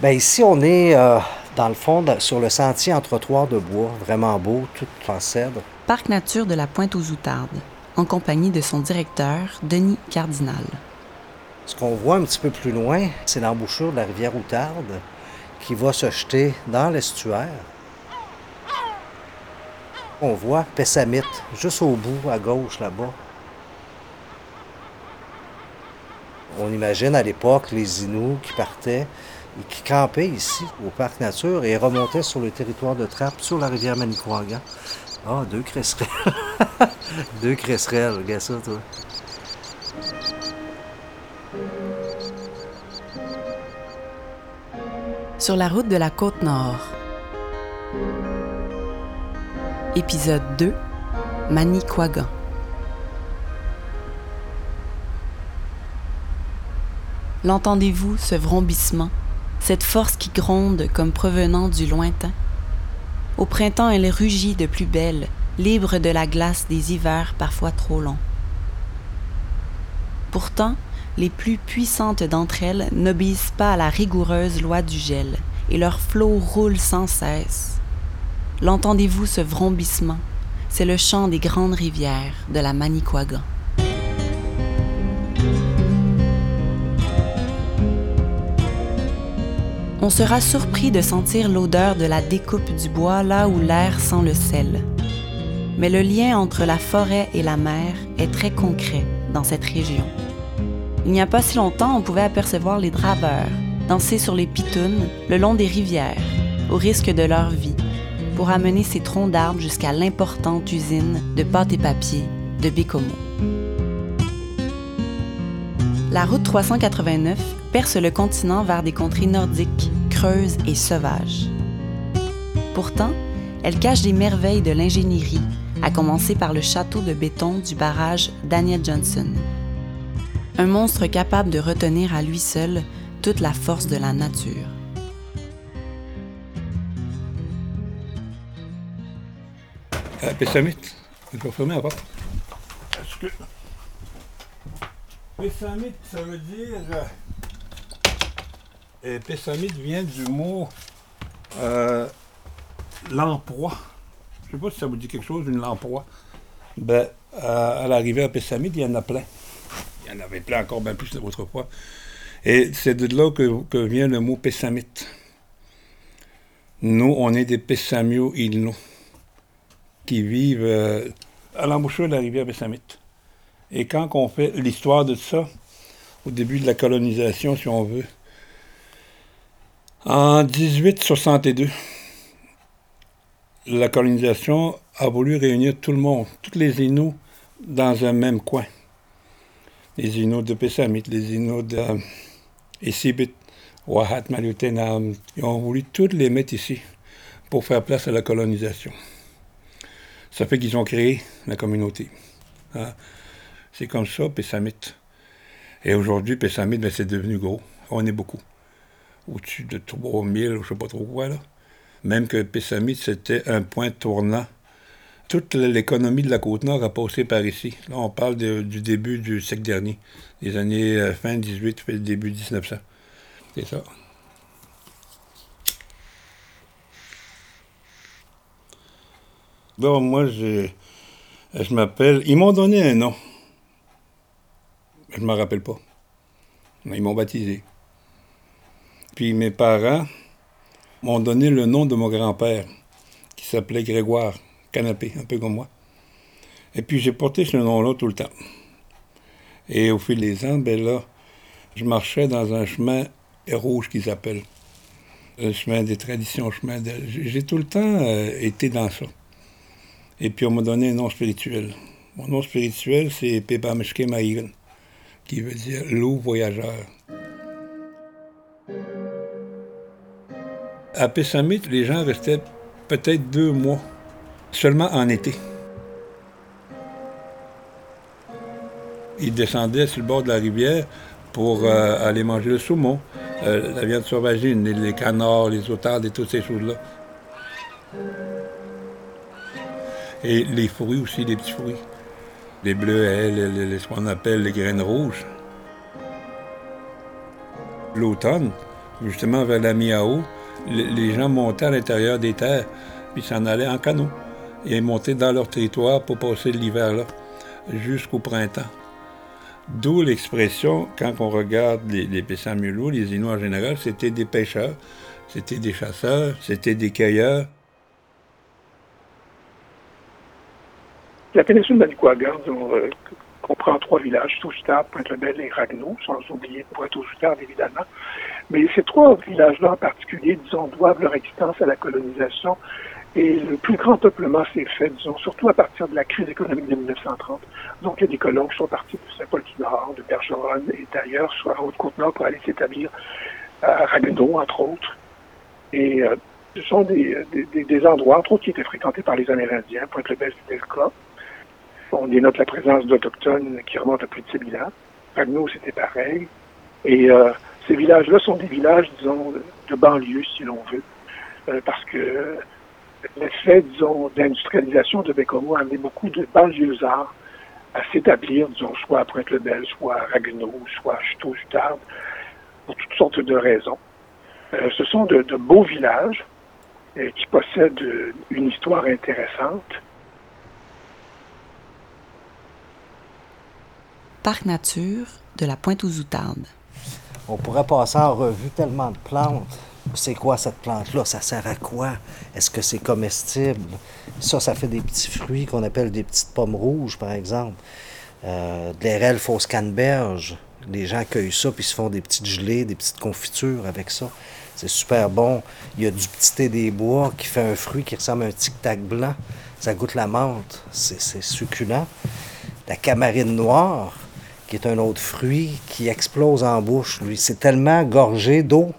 Bien, ici, on est euh, dans le fond sur le sentier en trottoir de bois, vraiment beau, tout en cèdre. Parc nature de la Pointe aux Outardes, en compagnie de son directeur, Denis Cardinal. Ce qu'on voit un petit peu plus loin, c'est l'embouchure de la rivière Outarde qui va se jeter dans l'estuaire. On voit Pessamit, juste au bout, à gauche, là-bas. On imagine à l'époque les Inuits qui partaient et qui ici, au parc nature, et remontaient sur le territoire de Trappes, sur la rivière Manicouagan. Ah, deux cresserelles. deux cresserelles, regarde ça, toi. Sur la route de la côte nord. Épisode 2 Manicouagan. L'entendez-vous, ce vrombissement, cette force qui gronde comme provenant du lointain? Au printemps, elle rugit de plus belle, libre de la glace des hivers parfois trop longs. Pourtant, les plus puissantes d'entre elles n'obéissent pas à la rigoureuse loi du gel, et leur flot roule sans cesse. L'entendez-vous ce vrombissement? C'est le chant des grandes rivières de la Manicouagan. On sera surpris de sentir l'odeur de la découpe du bois là où l'air sent le sel. Mais le lien entre la forêt et la mer est très concret dans cette région. Il n'y a pas si longtemps, on pouvait apercevoir les draveurs danser sur les pitounes le long des rivières, au risque de leur vie, pour amener ces troncs d'arbres jusqu'à l'importante usine de pâte et papier de Bécomo. La route 389 perce le continent vers des contrées nordiques, creuses et sauvages. Pourtant, elle cache des merveilles de l'ingénierie, à commencer par le château de béton du barrage Daniel Johnson. Un monstre capable de retenir à lui seul toute la force de la nature. Euh, Pessamit, il faut fermer la porte. Est-ce que. Pessamit, ça veut dire. euh, Et Pessamit vient du mot. euh, lamproie. Je sais pas si ça vous dit quelque chose, une lamproie. Ben, à, à l'arrivée à Pessamit, il y en a plein. Il y en avait plein encore bien plus autrefois. Et c'est de là que, vient le mot Pessamit. Nous, on est des Pessamio Ilno qui vivent euh, à l'embouchure de la rivière Bessamit. Et quand on fait l'histoire de ça, au début de la colonisation, si on veut, en 1862, la colonisation a voulu réunir tout le monde, tous les Inuits, dans un même coin. Les Inuits de Pessamit, les Inuits de euh, Essibit, Wahat, Malutenam, ils ont voulu tous les mettre ici pour faire place à la colonisation. Ça fait qu'ils ont créé la communauté. Hein. C'est comme ça, Pessamit. Et aujourd'hui, Pessamit, ben, c'est devenu gros. On est beaucoup. Au-dessus de 3000, je ne sais pas trop quoi, là. Même que Pessamit, c'était un point tournant. Toute l'économie de la Côte-Nord a passé par ici. Là, on parle du début du siècle dernier. Les années euh, fin 18, fait début 1900. C'est ça. Bon, moi, je m'appelle. Ils m'ont donné un nom. Je ne me rappelle pas. Ils m'ont baptisé. Puis mes parents m'ont donné le nom de mon grand-père, qui s'appelait Grégoire Canapé, un peu comme moi. Et puis j'ai porté ce nom-là tout le temps. Et au fil des ans, ben là, je marchais dans un chemin rouge qu'ils appellent. Le chemin des traditions, chemin de... J'ai tout le temps euh, été dans ça. Et puis on m'a donné un nom spirituel. Mon nom spirituel, c'est Pepameshke Maïgan, qui veut dire loup voyageur. À Pessamit, les gens restaient peut-être deux mois, seulement en été. Ils descendaient sur le bord de la rivière pour euh, aller manger le saumon, euh, la viande sauvagine, les, les canards, les otards et toutes ces choses-là. Et les fruits aussi, les petits fruits. Les bleuets, les- les- ce qu'on appelle les graines rouges. L'automne, justement vers la Miao, les gens montaient à l'intérieur des terres, puis s'en allaient en canot. Et montaient dans leur territoire pour passer l'hiver là, jusqu'au printemps. D'où l'expression, quand on regarde les, les les Inuits en général, c'était des pêcheurs, c'était des chasseurs, c'était des cueilleurs. La péninsule Manicouagan euh, comprend trois villages, Toustard, Pointe-le-Bel et Ragno, sans oublier Pointe-aux-Jutard, évidemment. Mais ces trois villages-là en particulier, disons, doivent leur existence à la colonisation et le plus grand peuplement s'est fait, disons, surtout à partir de la crise économique de 1930. Donc, il y a des colons qui sont partis de Saint-Paul-du-Nord, de Bergeron et d'ailleurs, soit en Haute-Côte-Nord pour aller s'établir à Ragueneau, entre autres. Et euh, ce sont des, endroits, entre autres, qui étaient fréquentés par les Amérindiens. Pointe-le-Bel, c'était le cas. On dénote la présence d'Autochtones qui remontent à plus de 6000 ans. Ragueneau, c'était pareil. Et euh, ces villages-là sont des villages, disons, de banlieue, si l'on veut, euh, parce que l'effet, disons, d'industrialisation de Bécomo a amené beaucoup de banlieusards à s'établir, disons, soit à Pointe-le-Bel, soit à Ragueneau, soit à Château-Jutard, pour toutes sortes de raisons. Euh, ce sont de, beaux villages euh, qui possèdent une histoire intéressante. Parc nature de la Pointe aux Outardes. On pourrait passer en revue tellement de plantes c'est quoi cette plante-là? Ça sert à quoi? Est-ce que c'est comestible? Ça, ça fait des petits fruits qu'on appelle des petites pommes rouges, par exemple. Euh, de l'érel fausse canneberge. Les gens cueillent ça puis se font des petites gelées, des petites confitures avec ça. C'est super bon. Il y a du petit thé des bois qui fait un fruit qui ressemble à un tic-tac blanc. Ça goûte la menthe. C'est succulent. La camarine noire, qui est un autre fruit qui explose en bouche. Lui, c'est tellement gorgé d'eau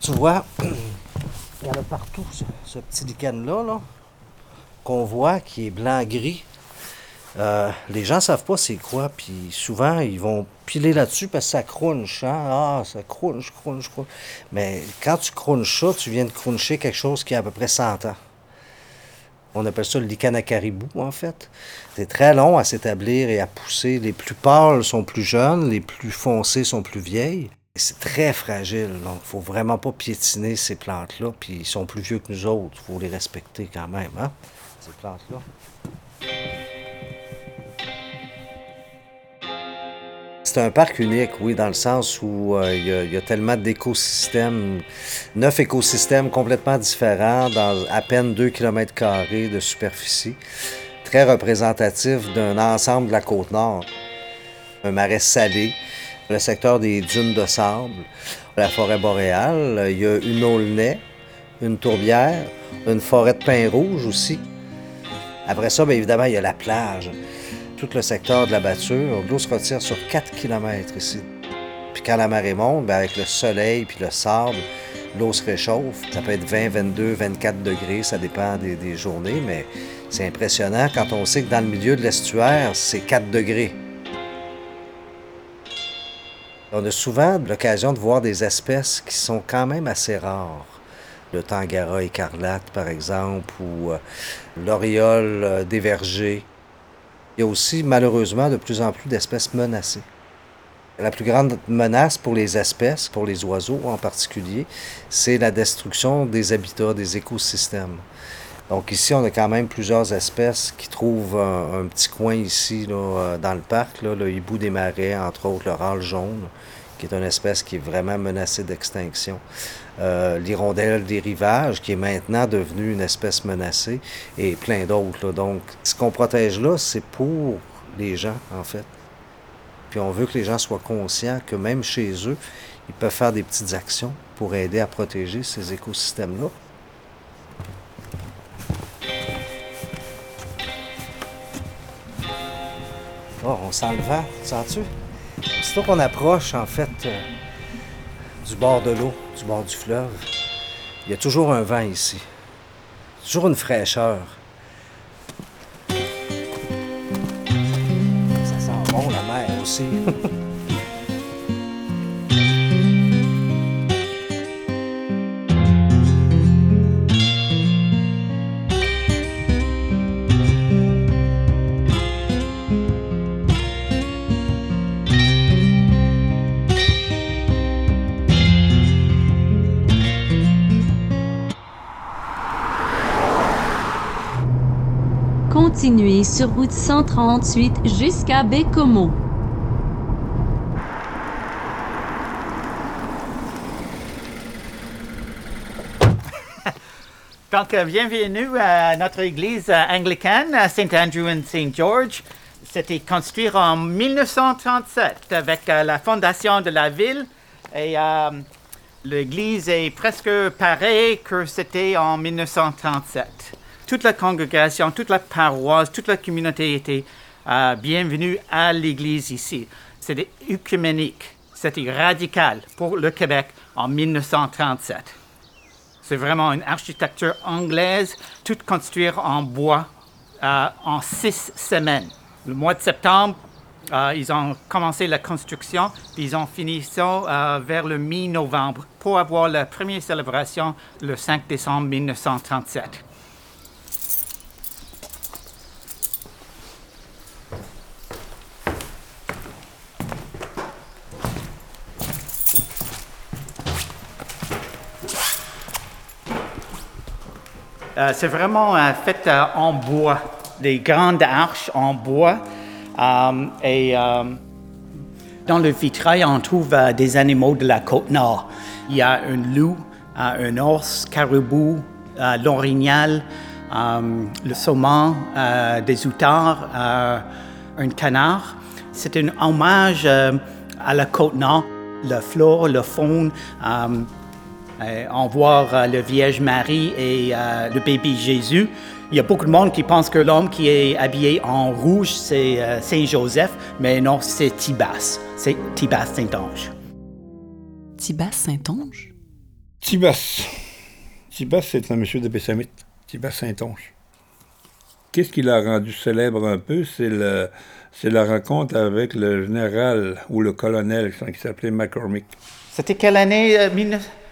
tu vois, il y en a partout, ce, petit lichen-là, qu'on voit, qui est blanc-gris. Euh, les gens ne savent pas c'est quoi, puis souvent, ils vont piler là-dessus parce que ça crunche. Hein? Ah, ça crunche, crunche, crunche. Mais quand tu crunches ça, tu viens de cruncher quelque chose qui a à peu près 100 ans. On appelle ça le lichen à caribou, en fait. C'est très long à s'établir et à pousser. Les plus pâles sont plus jeunes, les plus foncés sont plus vieilles. C'est très fragile, donc il faut vraiment pas piétiner ces plantes-là. Puis ils sont plus vieux que nous autres, il faut les respecter quand même, hein, ces plantes-là. C'est un parc unique, oui, dans le sens où euh, il y, a tellement d'écosystèmes, neuf écosystèmes complètement différents dans à peine 2 km de superficie, très représentatif d'un ensemble de la côte nord. Un marais salé, le secteur des dunes de sable, la forêt boréale. Il y a une aulnaie, une tourbière, une forêt de pin rouge aussi. Après ça, bien évidemment, il y a la plage. Tout le secteur de la batture, l'eau se retire sur 4 km ici. Puis quand la marée monte, bien, avec le soleil puis le sable, l'eau se réchauffe. Ça peut être 20, 22, 24 degrés, ça dépend des, des journées, mais c'est impressionnant quand on sait que dans le milieu de l'estuaire, c'est 4 degrés. On a souvent l'occasion de voir des espèces qui sont quand même assez rares. Le tangara écarlate, par exemple, ou euh, l'oriole euh, des vergers. Il y a aussi, malheureusement, de plus en plus d'espèces menacées. La plus grande menace pour les espèces, pour les oiseaux en particulier, c'est la destruction des habitats, des écosystèmes. Donc ici, on a quand même plusieurs espèces qui trouvent un, petit coin ici euh, dans le parc, le hibou des marais, entre autres le râle jaune, qui est une espèce qui est vraiment menacée d'extinction. Euh, l'hirondelle des rivages, qui est maintenant devenue une espèce menacée, et plein d'autres. Donc, ce qu'on protège là, c'est pour les gens, en fait. Puis on veut que les gens soient conscients que même chez eux, ils peuvent faire des petites actions pour aider à protéger ces écosystèmes-là. Oh, on sent le vent, sens-tu? Aussitôt qu'on approche, en fait, euh, du bord de l'eau, du bord du fleuve, il y a toujours un vent ici. Toujours une fraîcheur. Ça sent bon la mer aussi. sur route 138 jusqu'à Bécomo. Donc, euh, bienvenue à notre église euh, anglicane, St. Andrew and St. George. C'était construit en 1937 avec euh, la fondation de la ville et l'église est presque pareille que c'était en 1937. Toute la congrégation, toute la paroisse, toute la communauté était bienvenue à l'église ici. C'était œcuménique, c'était radical pour le Québec en 1937. C'est vraiment une architecture anglaise, toute construite en bois euh, en six semaines. Le mois de septembre, euh, ils ont commencé la construction, ils ont fini ça euh, vers le mi-novembre pour avoir la première célébration le 5 décembre 1937. Euh, c'est vraiment euh, fait euh, en bois, des grandes arches en bois. et dans le vitrail, on trouve des animaux de la côte nord. Il y a un loup, un ours, caribou, l'orignal, le saumon, des outards, un canard. C'est un hommage à la côte nord, la flore, le faune. Euh, on voit euh, le Vierge Marie et euh, le bébé Jésus. Il y a beaucoup de monde qui pense que l'homme qui est habillé en rouge, c'est Saint Joseph, mais non, c'est Tibas. C'est Tibas Saint-Onge. Tibas Saint-Onge? Tibas. Tibas, c'est un monsieur de Bessamit. Tibas Saint-Onge. Qu'est-ce qui l'a rendu célèbre un peu? C'est la rencontre avec le général ou le colonel qui s'appelait McCormick. C'était quelle année?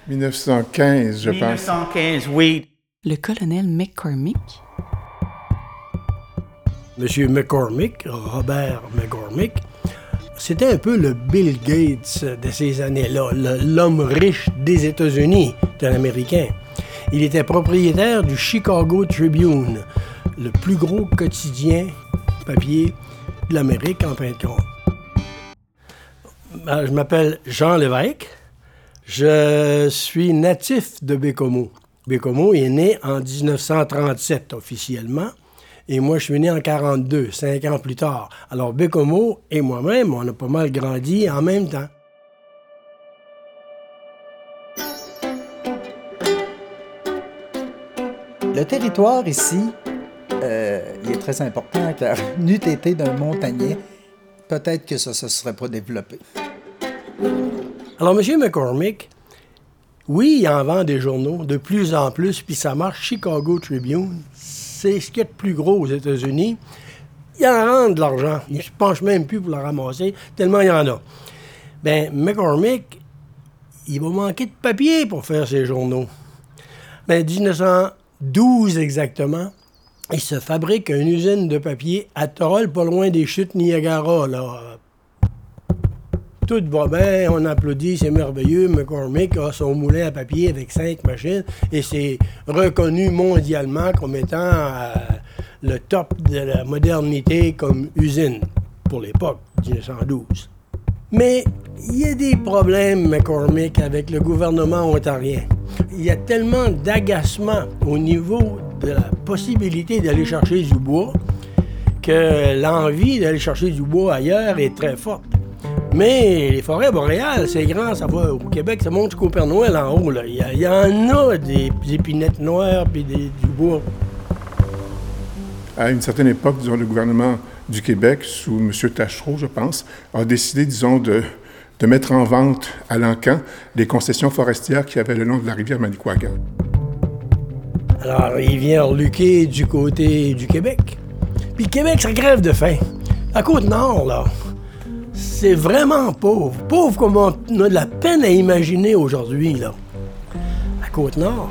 1915, je pense. 1915, oui. Le colonel McCormick. Monsieur McCormick, Robert McCormick, c'était un peu le Bill Gates de ces années-là, l'homme riche des États-Unis, d'un Américain. Il était propriétaire du Chicago Tribune, le plus gros quotidien papier de l'Amérique en fin de compte. Ben, je m'appelle Jean Lévesque. Je suis natif de Bécomo. Bécomo est né en 1937 officiellement. Et moi, je suis né en 42, cinq ans plus tard. Alors, Bécomo et moi-même, on a pas mal grandi en même temps. Le territoire ici, euh, il est très important car n'eût été d'un montagnier, peut-être que ça ne se serait pas développé. Alors, M. McCormick, oui, il en vend des journaux de plus en plus, puis ça marche. Chicago Tribune, c'est ce qu'il y a de plus gros aux États-Unis. Il en rend de l'argent. Il ne se penche même plus pour le ramasser, tellement il y en a. Ben, McCormick, il va manquer de papier pour faire ses journaux. Ben, 1912 exactement, il se fabrique une usine de papier à Toll, pas loin des chutes Niagara, là, tout va bien, on applaudit, c'est merveilleux. McCormick a son moulin à papier avec cinq machines et c'est reconnu mondialement comme étant euh, le top de la modernité comme usine pour l'époque, 1912. Mais il y a des problèmes, McCormick, avec le gouvernement ontarien. Il y a tellement d'agacement au niveau de la possibilité d'aller chercher du bois que l'envie d'aller chercher du bois ailleurs est très forte. Mais les forêts boréales, c'est grand, ça va au Québec, ça monte jusqu'au Père Noël en haut. Il, y en a des épinettes noires puis du bois. À une certaine époque, disons, le gouvernement du Québec, sous M. Tachereau, je pense, a décidé, disons, de, de mettre en vente à l'encan les concessions forestières qui avaient le long de la rivière Manicouagan. Alors, il vient reluquer du côté du Québec. Puis le Québec, ça grève de faim. La côte nord, là, c'est vraiment pauvre. Pauvre comme on a de la peine à imaginer aujourd'hui, là. La Côte-Nord,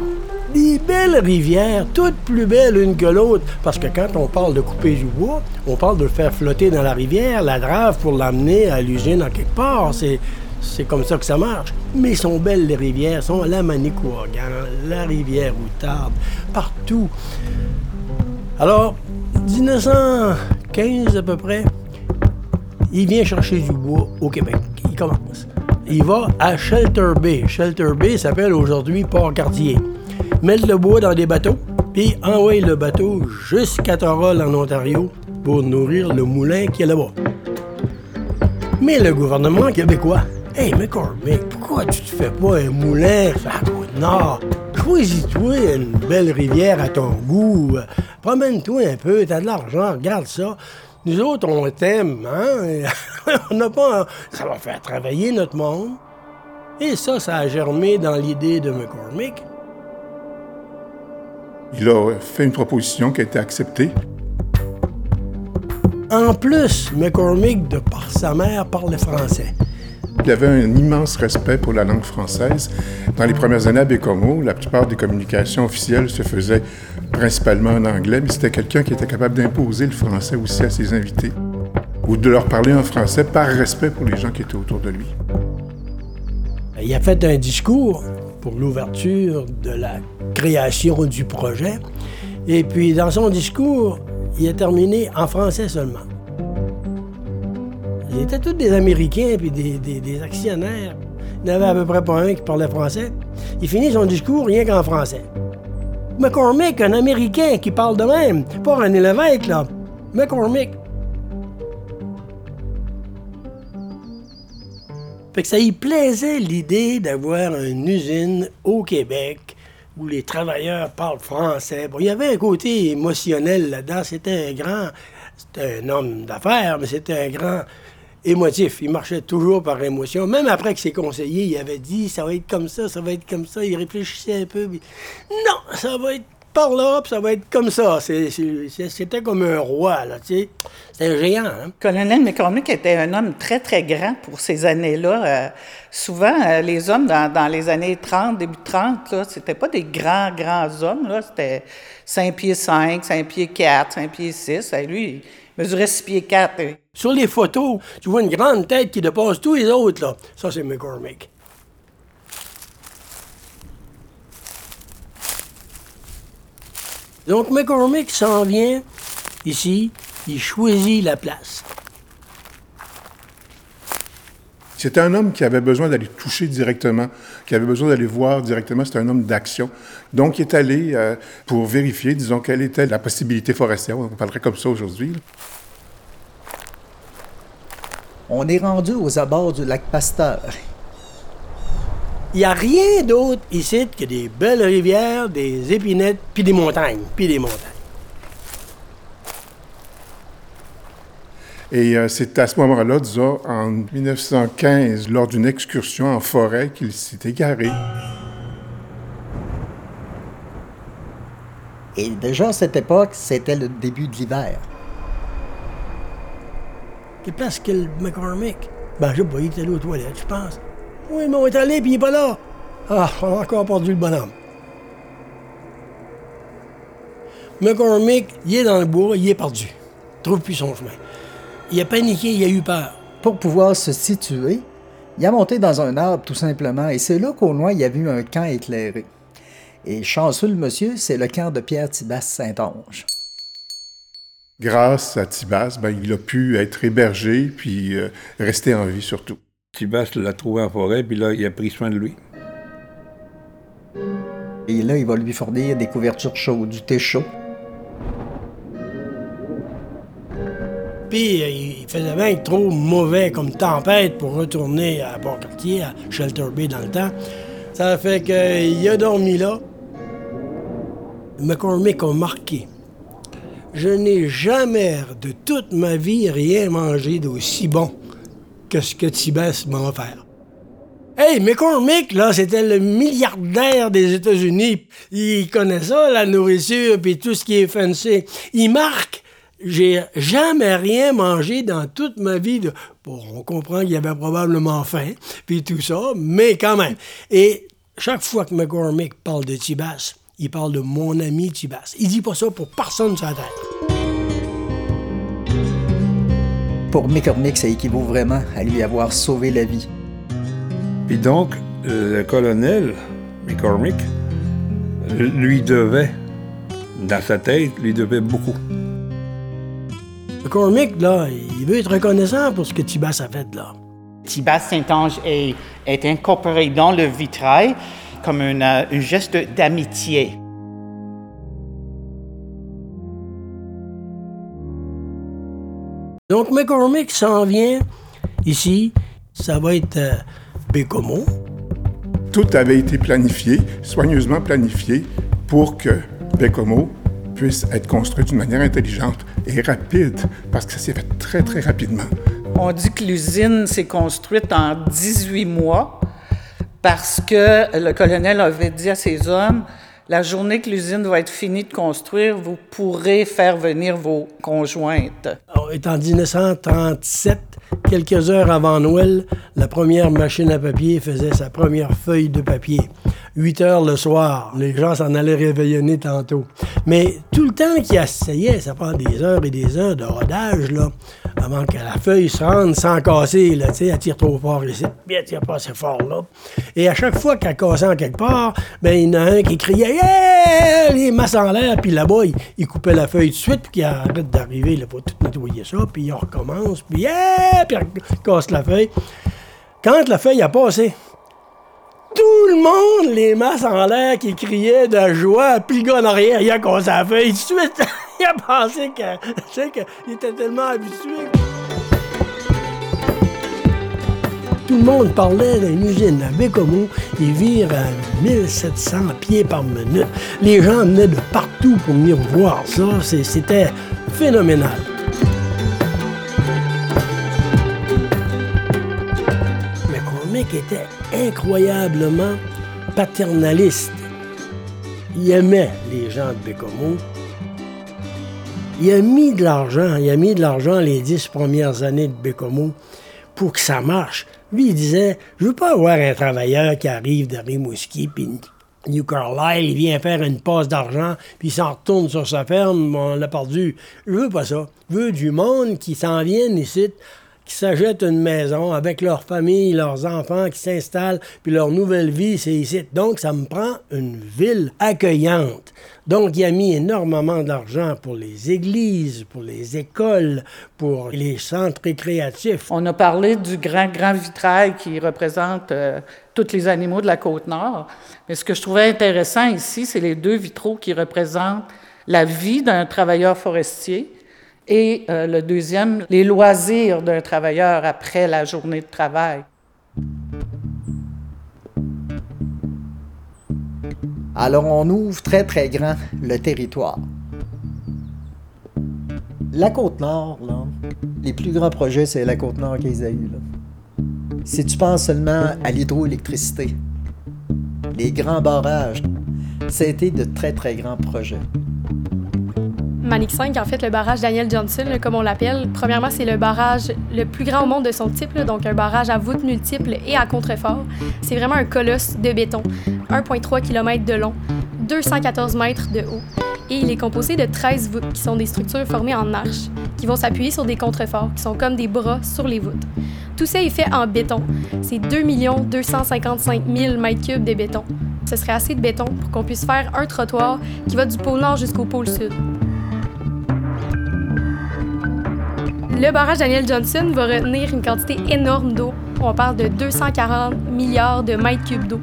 des belles rivières, toutes plus belles l'une que l'autre. Parce que quand on parle de couper du bois, on parle de le faire flotter dans la rivière, la drave pour l'amener à l'usine en quelque part. C'est, c'est comme ça que ça marche. Mais sont belles les rivières, sont la Manicouagan, la rivière Outarde, partout. Alors, 1915 à peu près, il vient chercher du bois au Québec. Il commence. Il va à Shelter Bay. Shelter Bay s'appelle aujourd'hui Port-Cartier. Mettre le bois dans des bateaux, puis envoyer le bateau jusqu'à Torol en Ontario pour nourrir le moulin qui est là-bas. Mais le gouvernement québécois, hey McCormick, pourquoi tu te fais pas un moulin à Côte-Nord? Choisis-toi une belle rivière à ton goût. Promène-toi un peu, t'as de l'argent, regarde ça. Nous autres, on t'aime, hein? on n'a pas. Ça va faire travailler notre monde. Et ça, ça a germé dans l'idée de McCormick. Il a fait une proposition qui a été acceptée. En plus, McCormick, de par sa mère, parlait français. Il avait un immense respect pour la langue française. Dans les premières années à Bécomo, la plupart des communications officielles se faisaient principalement en anglais, mais c'était quelqu'un qui était capable d'imposer le français aussi à ses invités, ou de leur parler en français par respect pour les gens qui étaient autour de lui. Il a fait un discours pour l'ouverture de la création du projet, et puis dans son discours, il a terminé en français seulement. Ils étaient tous des Américains puis des, actionnaires. Il n'y avait à peu près pas un qui parlait français. Il finit son discours rien qu'en français. McCormick, un Américain qui parle de même, pas un Lévesque, là. McCormick. Fait que ça y plaisait l'idée d'avoir une usine au Québec où les travailleurs parlent français. Bon, il y avait un côté émotionnel là-dedans. C'était un grand. C'était un homme d'affaires, mais c'était un grand émotif. Il marchait toujours par émotion. Même après que ses conseillers il avait dit ça va être comme ça, ça va être comme ça, il réfléchissait un peu. non, ça va être par là, puis ça va être comme ça. C'était comme un roi, là, tu sais. C'était un géant. Hein? Colonel McCormick était un homme très, très grand pour ces années-là. Euh, souvent, euh, les hommes dans, les années 30, début 30, là, c'était pas des grands, grands hommes, là. C'était 5 pieds 5, 5 pieds 4, 5 pieds 6. Et lui, mesurait 6 pieds 4. Sur les photos, tu vois une grande tête qui dépasse tous les autres, là. Ça, c'est McCormick. Donc, McCormick s'en vient ici, il choisit la place. C'était un homme qui avait besoin d'aller toucher directement, qui avait besoin d'aller voir directement. C'était un homme d'action. Donc, il est allé euh, pour vérifier, disons, quelle était la possibilité forestière. On parlerait comme ça aujourd'hui. On est rendu aux abords du lac Pasteur. Il n'y a rien d'autre ici que des belles rivières, des épinettes, puis des montagnes, puis des montagnes. Et euh, c'est à ce moment-là, disons, en 1915, lors d'une excursion en forêt, qu'il s'est égaré. Et déjà à cette époque, c'était le début de l'hiver. Quelle place que le McCormick? Ben, je sais pas, il était allé aux toilettes, je pense. Oui, mais on est allé, puis il n'est pas là. Ah, on a encore perdu le bonhomme. McCormick, il est dans le bois, il est perdu. Il trouve plus son chemin. Il a paniqué, il a eu peur. Pour pouvoir se situer, il a monté dans un arbre tout simplement, et c'est là qu'au loin, il y a vu un camp éclairé. Et chanceux le monsieur, c'est le camp de Pierre Tibas Saint-Onge. Grâce à Tibas, ben, il a pu être hébergé puis euh, rester en vie surtout. Tibas l'a trouvé en forêt, puis là, il a pris soin de lui. Et là, il va lui fournir des couvertures chaudes, du thé chaud. Puis euh, il faisait bien trop mauvais comme tempête pour retourner à Port-Cartier, à Shelter Bay dans le temps. Ça fait qu'il a dormi là. McCormick a marqué. Je n'ai jamais de toute ma vie rien mangé d'aussi bon que ce que Tibas m'a offert. Hey, McCormick, là, c'était le milliardaire des États-Unis. Il connaît ça, la nourriture, puis tout ce qui est fancy. Il marque j'ai jamais rien mangé dans toute ma vie. Bon, on comprend qu'il y avait probablement faim, puis tout ça, mais quand même. Et chaque fois que McCormick parle de Tibas, il parle de mon ami Tibas. Il dit pas ça pour personne sur la Terre. Pour McCormick, ça équivaut vraiment à lui avoir sauvé la vie. Puis donc, le colonel McCormick lui devait, dans sa tête, lui devait beaucoup. McCormick, là, il veut être reconnaissant pour ce que Tibas a fait, là. Tibas Saint-Ange est, est incorporé dans le vitrail comme une, euh, un geste d'amitié. Donc, McCormick s'en vient ici. Ça va être euh, Bécomo. Tout avait été planifié, soigneusement planifié, pour que Bécomo puisse être construit d'une manière intelligente et rapide, parce que ça s'est fait très, très rapidement. On dit que l'usine s'est construite en 18 mois parce que le colonel avait dit à ses hommes, la journée que l'usine va être finie de construire, vous pourrez faire venir vos conjointes. On est en 1937, quelques heures avant Noël, la première machine à papier faisait sa première feuille de papier. 8 heures le soir, les gens s'en allaient réveillonner tantôt. Mais tout le temps qu'ils essayaient, ça prend des heures et des heures de rodage, là, avant que la feuille se rende sans casser, là, tu sais, elle tire trop fort ici, puis elle tire pas assez fort là. Et à chaque fois qu'elle cassait en quelque part, ben il y en a un qui criait Yeah! Les masses en l'air, puis là-bas, il, il coupait la feuille tout de suite, puis qu'il arrête d'arriver, il faut tout nettoyer ça, puis il recommence, puis yeah! Puis il casse la feuille. Quand la feuille a passé, tout le monde, les masses en l'air qui criaient de joie, puis gars en arrière, il a cassé la feuille tout de suite. il a pensé qu'il était tellement habitué. Tout le monde parlait d'une usine à Bécomo. Ils vire à 1700 pieds par minute. Les gens venaient de partout pour venir voir ça. C'était phénoménal. McCormick était incroyablement paternaliste. Il aimait les gens de Bécomo. Il a mis de l'argent, il a mis de l'argent les dix premières années de Bécomo pour que ça marche. Lui, il disait, je veux pas avoir un travailleur qui arrive de Rimouski, puis New Carlisle, il vient faire une passe d'argent, puis il s'en retourne sur sa ferme, on l'a perdu. Je veux pas ça. Je veux du monde qui s'en vienne ici, qui s'achètent une maison avec leur famille, leurs enfants, qui s'installent, puis leur nouvelle vie, c'est ici. Donc, ça me prend une ville accueillante. Donc, il a mis énormément d'argent pour les églises, pour les écoles, pour les centres récréatifs. On a parlé du grand, grand vitrail qui représente euh, tous les animaux de la Côte-Nord. Mais ce que je trouvais intéressant ici, c'est les deux vitraux qui représentent la vie d'un travailleur forestier et euh, le deuxième, les loisirs d'un travailleur après la journée de travail. Alors on ouvre très très grand le territoire. La côte nord, là, les plus grands projets, c'est la côte nord qu'ils ont eu. Si tu penses seulement à l'hydroélectricité, les grands barrages, ça a été de très très grands projets. Manic 5, en fait, le barrage Daniel Johnson, comme on l'appelle, premièrement, c'est le barrage le plus grand au monde de son type, donc un barrage à voûte multiple et à contrefort. C'est vraiment un colosse de béton, 1,3 km de long, 214 mètres de haut. Et il est composé de 13 voûtes, qui sont des structures formées en arches, qui vont s'appuyer sur des contreforts, qui sont comme des bras sur les voûtes. Tout ça est fait en béton. C'est 2 255 000 mètres cubes de béton. Ce serait assez de béton pour qu'on puisse faire un trottoir qui va du pôle nord jusqu'au pôle sud. Le barrage Daniel Johnson va retenir une quantité énorme d'eau. On parle de 240 milliards de mètres cubes d'eau,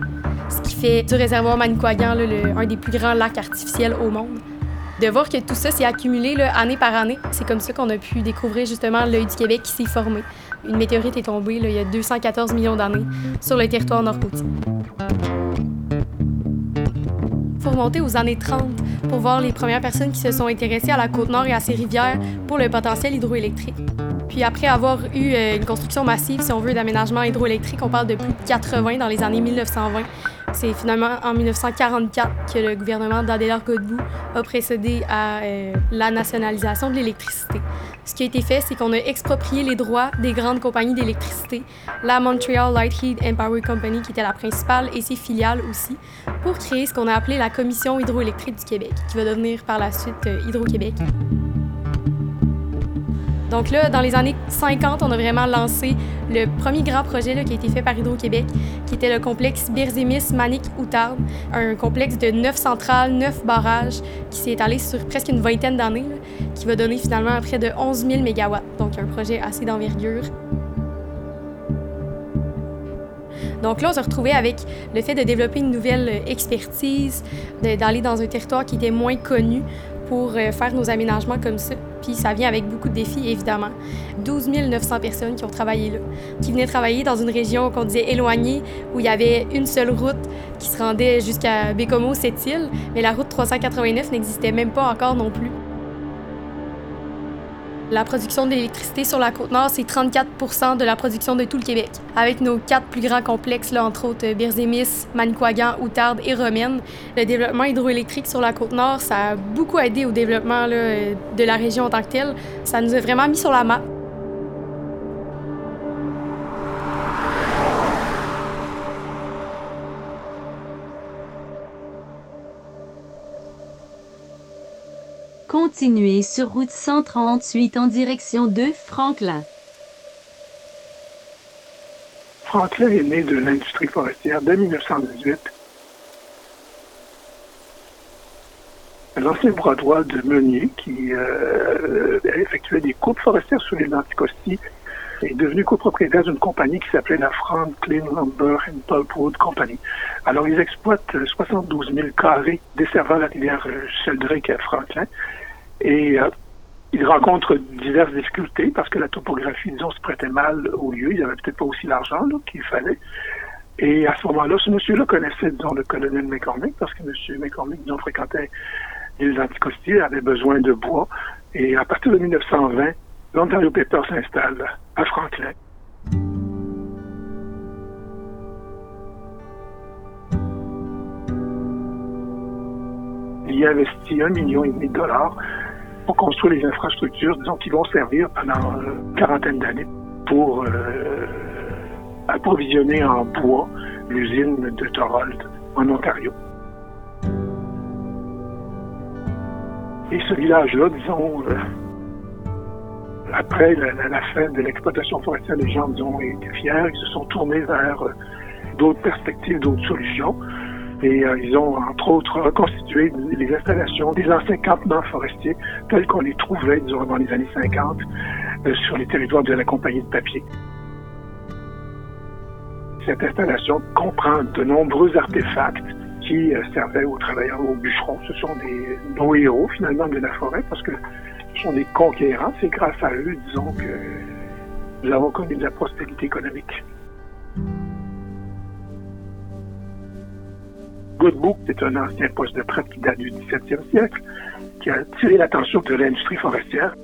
ce qui fait du réservoir Manicouagan là, un des plus grands lacs artificiels au monde. De voir que tout ça s'est accumulé année par année, c'est comme ça qu'on a pu découvrir justement l'œil du Québec qui s'est formé. Une météorite est tombée il y a 214 millions d'années sur le territoire nord-côtier. Remonter aux années 30 pour voir les premières personnes qui se sont intéressées à la Côte-Nord et à ses rivières pour le potentiel hydroélectrique. Puis après avoir eu euh, une construction massive, si on veut, d'aménagement hydroélectrique, on parle de plus de 80 dans les années 1920. C'est finalement en 1944 que le gouvernement d'Adélard Godbout a procédé à euh, la nationalisation de l'électricité. Ce qui a été fait, c'est qu'on a exproprié les droits des grandes compagnies d'électricité, la Montreal Light Heat and Power Company, qui était la principale, et ses filiales aussi, pour créer ce qu'on a appelé la Commission hydroélectrique du Québec, qui va devenir par la suite euh, Hydro-Québec. Donc là, dans les années 50, on a vraiment lancé le premier grand projet qui a été fait par Hydro-Québec, qui était le complexe Birzémis-Manic-Outarde, un complexe de neuf centrales, neuf barrages, qui s'est étalé sur presque une vingtaine d'années, qui va donner finalement près de 11 000 MW. Donc un projet assez d'envergure. Donc là, on s'est retrouvé avec le fait de développer une nouvelle expertise, d'aller dans un territoire qui était moins connu pour euh, faire nos aménagements comme ça. Puis ça vient avec beaucoup de défis, évidemment. 12 900 personnes qui ont travaillé là, qui venaient travailler dans une région qu'on disait éloignée, où il y avait une seule route qui se rendait jusqu'à Bécomo, cette île, mais la route 389 n'existait même pas encore non plus. La production d'électricité sur la côte nord, c'est 34% de la production de tout le Québec. Avec nos quatre plus grands complexes, là, entre autres Birzémis, Manicouagan, Outarde et Romaine, le développement hydroélectrique sur la côte nord, ça a beaucoup aidé au développement là, de la région en tant que telle. Ça nous a vraiment mis sur la map. Continuez sur route 138 en direction de Franklin. Franklin est né de l'industrie forestière dès 1918. L'ancien bras droit de Meunier, qui euh, effectuait des coupes forestières sur les Anticosti, est devenu copropriétaire d'une compagnie qui s'appelait la Franklin Lumber and Pulpwood Company. Alors, ils exploitent 72 000 carrés desservant la rivière Sheldrake à Franklin. Et euh, il rencontre diverses difficultés parce que la topographie, disons, se prêtait mal au lieu. Il n'y avait peut-être pas aussi l'argent qu'il fallait. Et à ce moment-là, ce monsieur-là connaissait, disons, le colonel McCormick parce que M. McCormick, disons, fréquentait les anticostiers, avait besoin de bois. Et à partir de 1920, l'Ontario Paper s'installe à Franklin. Il y investit un million et demi de dollars pour construire les infrastructures, disons, qui vont servir pendant une quarantaine d'années pour euh, approvisionner en bois l'usine de Thorold en Ontario. Et ce village-là, disons, euh, après la, fin de l'exploitation forestière, les gens, disons, étaient fiers, ils se sont tournés vers euh, d'autres perspectives, d'autres solutions. Et euh, ils ont, entre autres, reconstitué les installations des anciens campements forestiers tels qu'on les trouvait, disons, dans les années 50 euh, sur les territoires de la compagnie de papier. Cette installation comprend de nombreux artefacts qui euh, servaient aux travailleurs, aux bûcherons. Ce sont des, nos héros, finalement, de la forêt, parce que ce sont des conquérants. C'est grâce à eux, disons, que nous avons connu de la prospérité économique. Godbout, c'est un ancien poste de prêtre qui date du 17e siècle, qui a attiré l'attention de l'industrie forestière.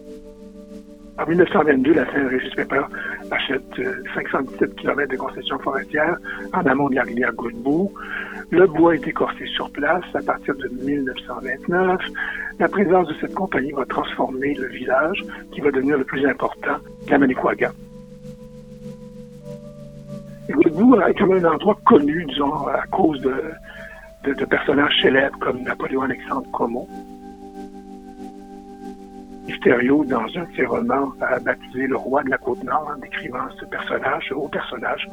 En 1922, la Saint-Régis Pepper achète 517 euh, km de concessions forestières en amont de la rivière Godbout. Le bois est écorcé sur place à partir de 1929. La présence de cette compagnie va transformer le village qui va devenir le plus important la Manicouagan. Godbout est quand même un endroit connu, disons, à cause de, de, personnages célèbres comme Napoléon-Alexandre Comont. Mysterio, dans un de ses romans, a baptisé le roi de la Côte-Nord en décrivant ce personnage, ce haut personnage.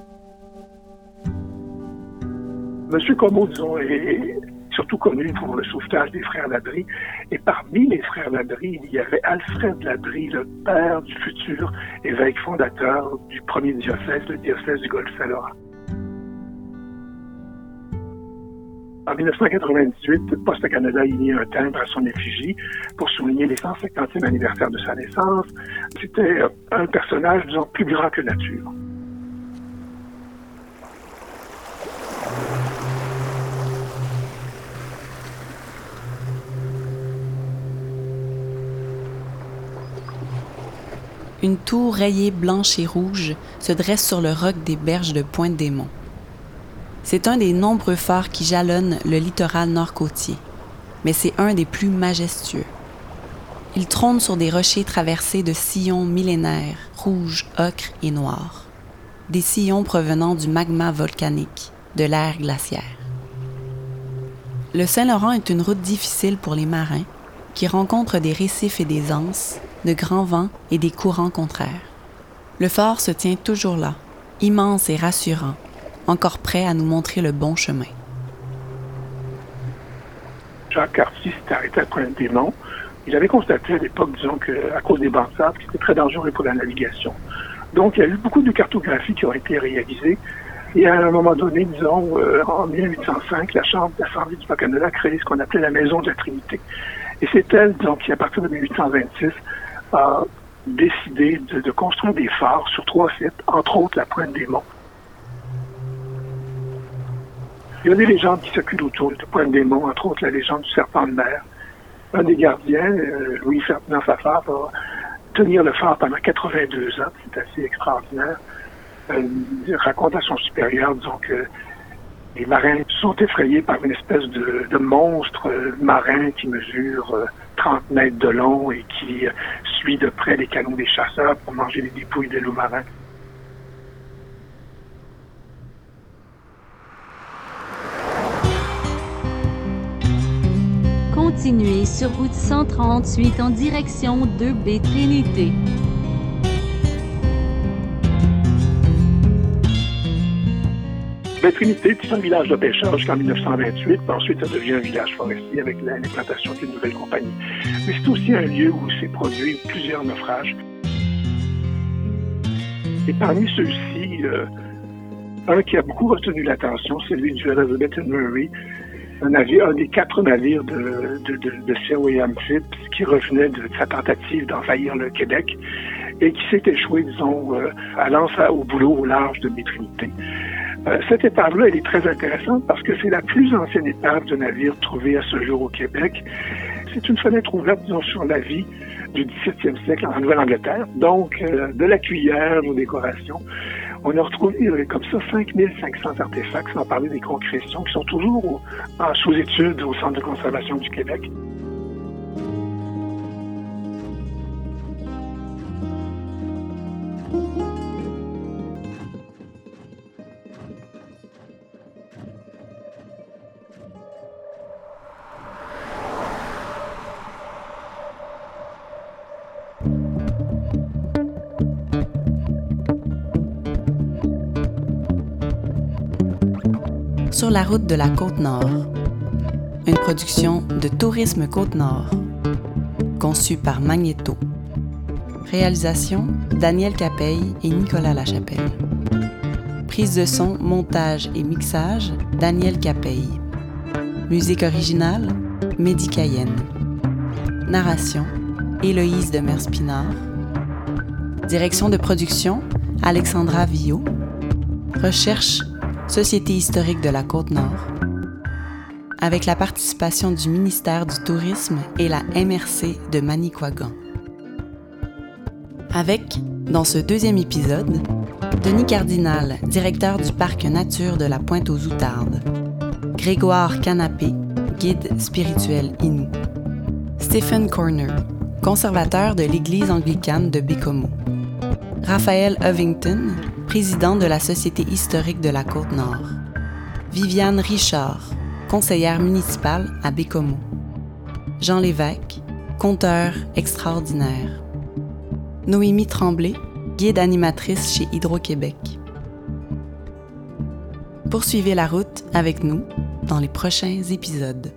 Monsieur Como, disons, est surtout connu pour le sauvetage des frères Labrie. Et parmi les frères Labrie, il y avait Alfred Labrie, le père du futur évêque fondateur du premier diocèse, le diocèse du Golfe-Saint-Laurent. En 1998, Poste Canada a mis un timbre à son effigie pour souligner les 150e anniversaire de sa naissance. C'était un personnage, disons, plus grand que nature. Une tour rayée blanche et rouge se dresse sur le roc des berges de Pointe-des-Monts. C'est un des nombreux phares qui jalonnent le littoral nord-côtier, mais c'est un des plus majestueux. Il trône sur des rochers traversés de sillons millénaires, rouges, ocre et noirs. Des sillons provenant du magma volcanique, de l'ère glaciaire. Le Saint-Laurent est une route difficile pour les marins qui rencontrent des récifs et des anses, de grands vents et des courants contraires. Le phare se tient toujours là, immense et rassurant, encore prêt à nous montrer le bon chemin. Jacques Cartier s'est arrêté à Pointe-des-Monts. Il avait constaté à l'époque, disons, qu'à cause des bancs de sable, c'était très dangereux pour la navigation. Donc, il y a eu beaucoup de cartographies qui ont été réalisées. Et à un moment donné, disons, euh, en 1805, la Chambre d'Assemblée du Bas-Canada créé ce qu'on appelait la Maison de la Trinité. Et c'est elle, donc, qui, à partir de 1826, a décidé de, de construire des phares sur trois sites, entre autres la Pointe des Monts. Il y a des légendes qui circulent autour de Pointe des Monts, entre autres la légende du serpent de mer. Un des gardiens, euh, Louis Ferdinand Fafard, va tenir le phare pendant 82 ans. C'est assez extraordinaire. Euh, il raconte à son supérieur, disons que les marins sont effrayés par une espèce de, monstre euh, marin qui mesure euh, 30 mètres de long et qui euh, suit de près les canons des chasseurs pour manger les dépouilles des loups marins. Sur route 138 en direction de B Trinité. La Trinité est un village de pêcheurs jusqu'en 1928, puis ensuite ça devient un village forestier avec l'implantation d'une nouvelle compagnie. Mais c'est aussi un lieu où s'est produit plusieurs naufrages. Et parmi ceux-ci, euh, un qui a beaucoup retenu l'attention, c'est celui du Elizabeth Murray, un navire, un des quatre navires de, de, de, de Sir William Phipps qui revenait de sa tentative d'envahir le Québec et qui s'est échoué, disons, euh, allant au boulot au large de Trinité. Euh, cette épave-là, elle est très intéressante parce que c'est la plus ancienne épave de navire trouvée à ce jour au Québec. C'est une fenêtre ouverte, disons, sur la vie du 17e siècle en Nouvelle-Angleterre. Donc, euh, de la cuillère aux décorations. On a retrouvé euh, comme ça 5500 artefacts, sans parler des concrétions, qui sont toujours au- en sous-étude au Centre de conservation du Québec. La route de la Côte-Nord. Une production de Tourisme Côte-Nord. Conçue par Magneto. Réalisation Daniel Capeille et Nicolas Lachapelle. Prise de son, montage et mixage Daniel Capeille. Musique originale Mehdi Cayenne. Narration Héloïse de Merspinard. Direction de production Alexandra Villot. Recherche Société historique de la Côte-Nord, avec la participation du ministère du Tourisme et la MRC de Manicouagan. Avec, dans ce deuxième épisode, Denis Cardinal, directeur du parc nature de la Pointe aux Outardes, Grégoire Canapé, guide spirituel Inou, Stephen Corner, conservateur de l'Église anglicane de Bécomo, Raphaël Ovington, président de la Société historique de la Côte-Nord. Viviane Richard, conseillère municipale à Bécomo. Jean Lévesque, conteur extraordinaire. Noémie Tremblay, guide animatrice chez Hydro-Québec. Poursuivez la route avec nous dans les prochains épisodes.